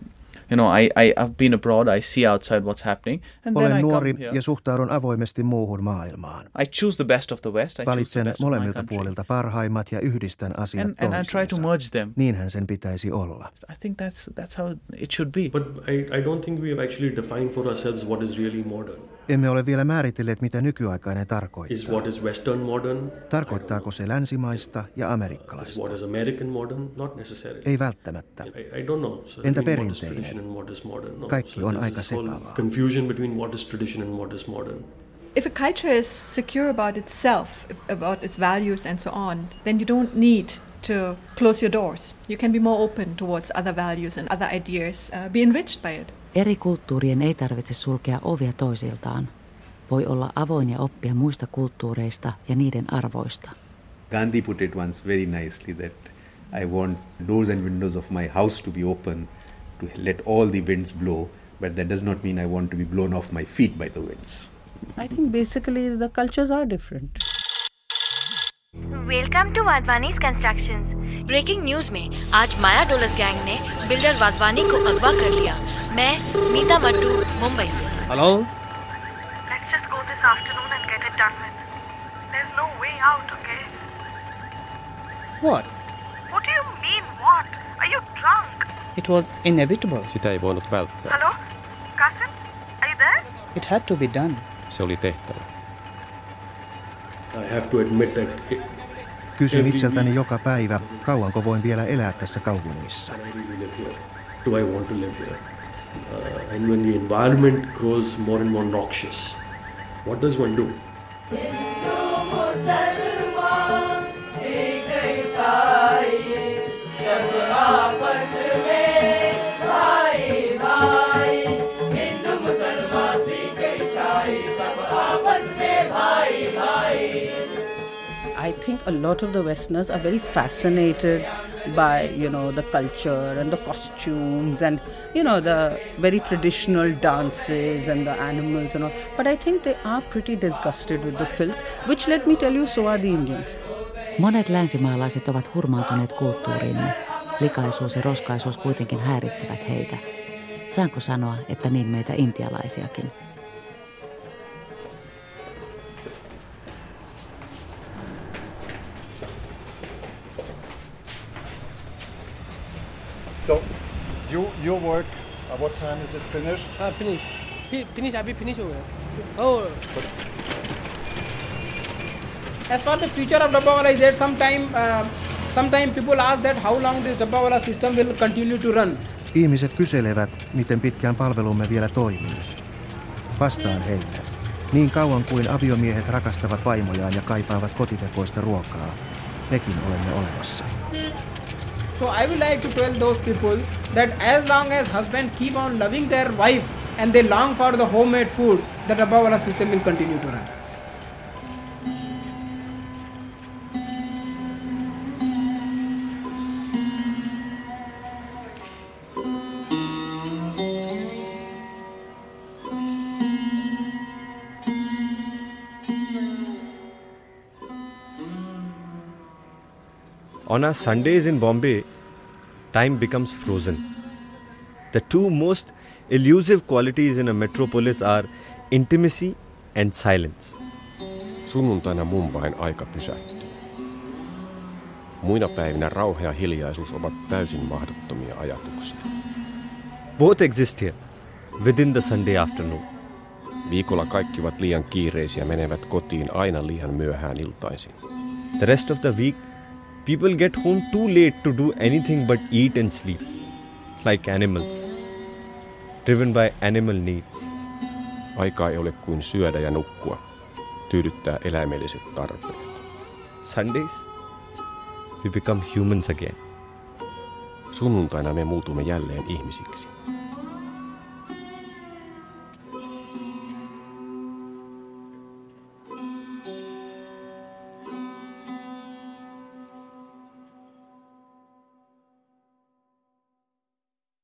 [SPEAKER 5] You know, I, I I've been abroad. I see outside what's happening, and then
[SPEAKER 9] Olen
[SPEAKER 5] I
[SPEAKER 9] nuori
[SPEAKER 5] come here.
[SPEAKER 9] ja suhtaudun avoimesti muuhun maailmaan.
[SPEAKER 5] I choose the best of the West. I choose the
[SPEAKER 9] Valitsen
[SPEAKER 5] best of my
[SPEAKER 9] molemmilta puolilta parhaimmat ja yhdistän asiat
[SPEAKER 5] And- and I try to merge them.
[SPEAKER 9] Niinhän sen pitäisi olla.
[SPEAKER 5] I think that's that's how it should be.
[SPEAKER 30] But I, I don't think we have actually defined for ourselves what is really modern.
[SPEAKER 9] Emme ole vielä määritelleet, mitä nykyaikainen tarkoittaa.
[SPEAKER 30] Is what is Western modern?
[SPEAKER 9] Tarkoittaako se länsimaista ja
[SPEAKER 30] Is
[SPEAKER 9] amerikkalaista?
[SPEAKER 30] what is American modern? Not necessarily.
[SPEAKER 9] Ei välttämättä.
[SPEAKER 30] I, I don't know.
[SPEAKER 9] Entä perinteinen?
[SPEAKER 30] No.
[SPEAKER 9] Kaikki
[SPEAKER 30] So
[SPEAKER 9] on aika sekavaa.
[SPEAKER 30] Confusion between what is tradition and what is modern.
[SPEAKER 2] If a culture is secure about itself, about its values and so on, then you don't need to close your doors. You can be more open towards other values and other ideas, uh, be enriched by it.
[SPEAKER 13] Eri kulttuurien ei tarvitse sulkea ovia toisiltaan. Voi olla avoin ja oppia muista kulttuureista ja niiden arvoista.
[SPEAKER 12] Gandhi put it once very nicely that I want doors and windows of my house to be open to let all the winds blow, but that does not mean I want to be blown off my feet by the winds.
[SPEAKER 19] I think basically the cultures are different.
[SPEAKER 36] Welcome to Advani's Constructions. Breaking news में आज Maya Dolas gang ने builder Wadhwani को अगवा कर लिया मैं मीता मट्टू मुंबई से
[SPEAKER 20] Hello?
[SPEAKER 31] Let's just go this afternoon and get it done with. There's no way out, okay?
[SPEAKER 20] What?
[SPEAKER 31] What do you mean, what? Are you drunk?
[SPEAKER 20] It was inevitable.
[SPEAKER 8] Sitä ei voinut välttää.
[SPEAKER 31] Hello? Kasim? Are you there?
[SPEAKER 20] It had to be done.
[SPEAKER 8] Se oli tehtävä.
[SPEAKER 30] I have to admit that it,
[SPEAKER 9] Kysyn itseltäni joka päivä, kauanko voin vielä elää tässä kaupungissa.
[SPEAKER 30] can I really live here? Do I want to live here? Uh, and when the environment grows more and more noxious, what does one do?
[SPEAKER 19] A lot of the Westerners are very fascinated by you know the culture and the costumes and you know the very traditional dances and the animals and all. But I think they are pretty disgusted with the filth, which let me tell you, so are the Indians.
[SPEAKER 13] Monet länsimaalaiset ovat hurmaantuneet kulttuuriimme. Likaisuus ja roskaisuus kuitenkin häiritsevät heitä. Saanko sanoa, että niin meitä intialaisiakin?
[SPEAKER 15] So, you your work. Uh, what time is it finished?
[SPEAKER 24] हाँ finish finish अभी फिनिश हो गया Oh,
[SPEAKER 14] As for the future of Dabbawala is that sometime, uh, sometime people ask that how long this Dabbawala system will continue to run.
[SPEAKER 9] Ihmiset kyselevät, miten pitkään palvelumme vielä toimii. Vastaan heille. Niin kauan kuin aviomiehet rakastavat vaimojaan ja kaipaavat kotitekoista ruokaa, mekin olemme olemassa.
[SPEAKER 14] So I would like to tell those people that as long as husbands keep on loving their wives and they long for the homemade food, the Dabbawala system will continue to run.
[SPEAKER 21] On our Sundays in Bombay, time becomes frozen. The two most elusive qualities in a metropolis are intimacy and silence.
[SPEAKER 8] Sunnuntaina Mumbain aika pysähtyy. Muina päivinä rauha ja hiljaisuus ovat täysin mahdottomia ajatuksia.
[SPEAKER 21] Both exist here, within the Sunday afternoon.
[SPEAKER 8] Viikolla kaikki ovat liian kiireisiä menevät kotiin aina liian myöhään iltaisin.
[SPEAKER 21] The rest of the week, people get home too late to do anything but eat and sleep, like animals, driven by animal needs.
[SPEAKER 8] Aikaa ei ole kuin syödä ja nukkua, tyydyttää eläimelliset tarpeet.
[SPEAKER 21] Sundays, we become humans again.
[SPEAKER 8] Sunnuntaina me muutumme jälleen ihmisiksi.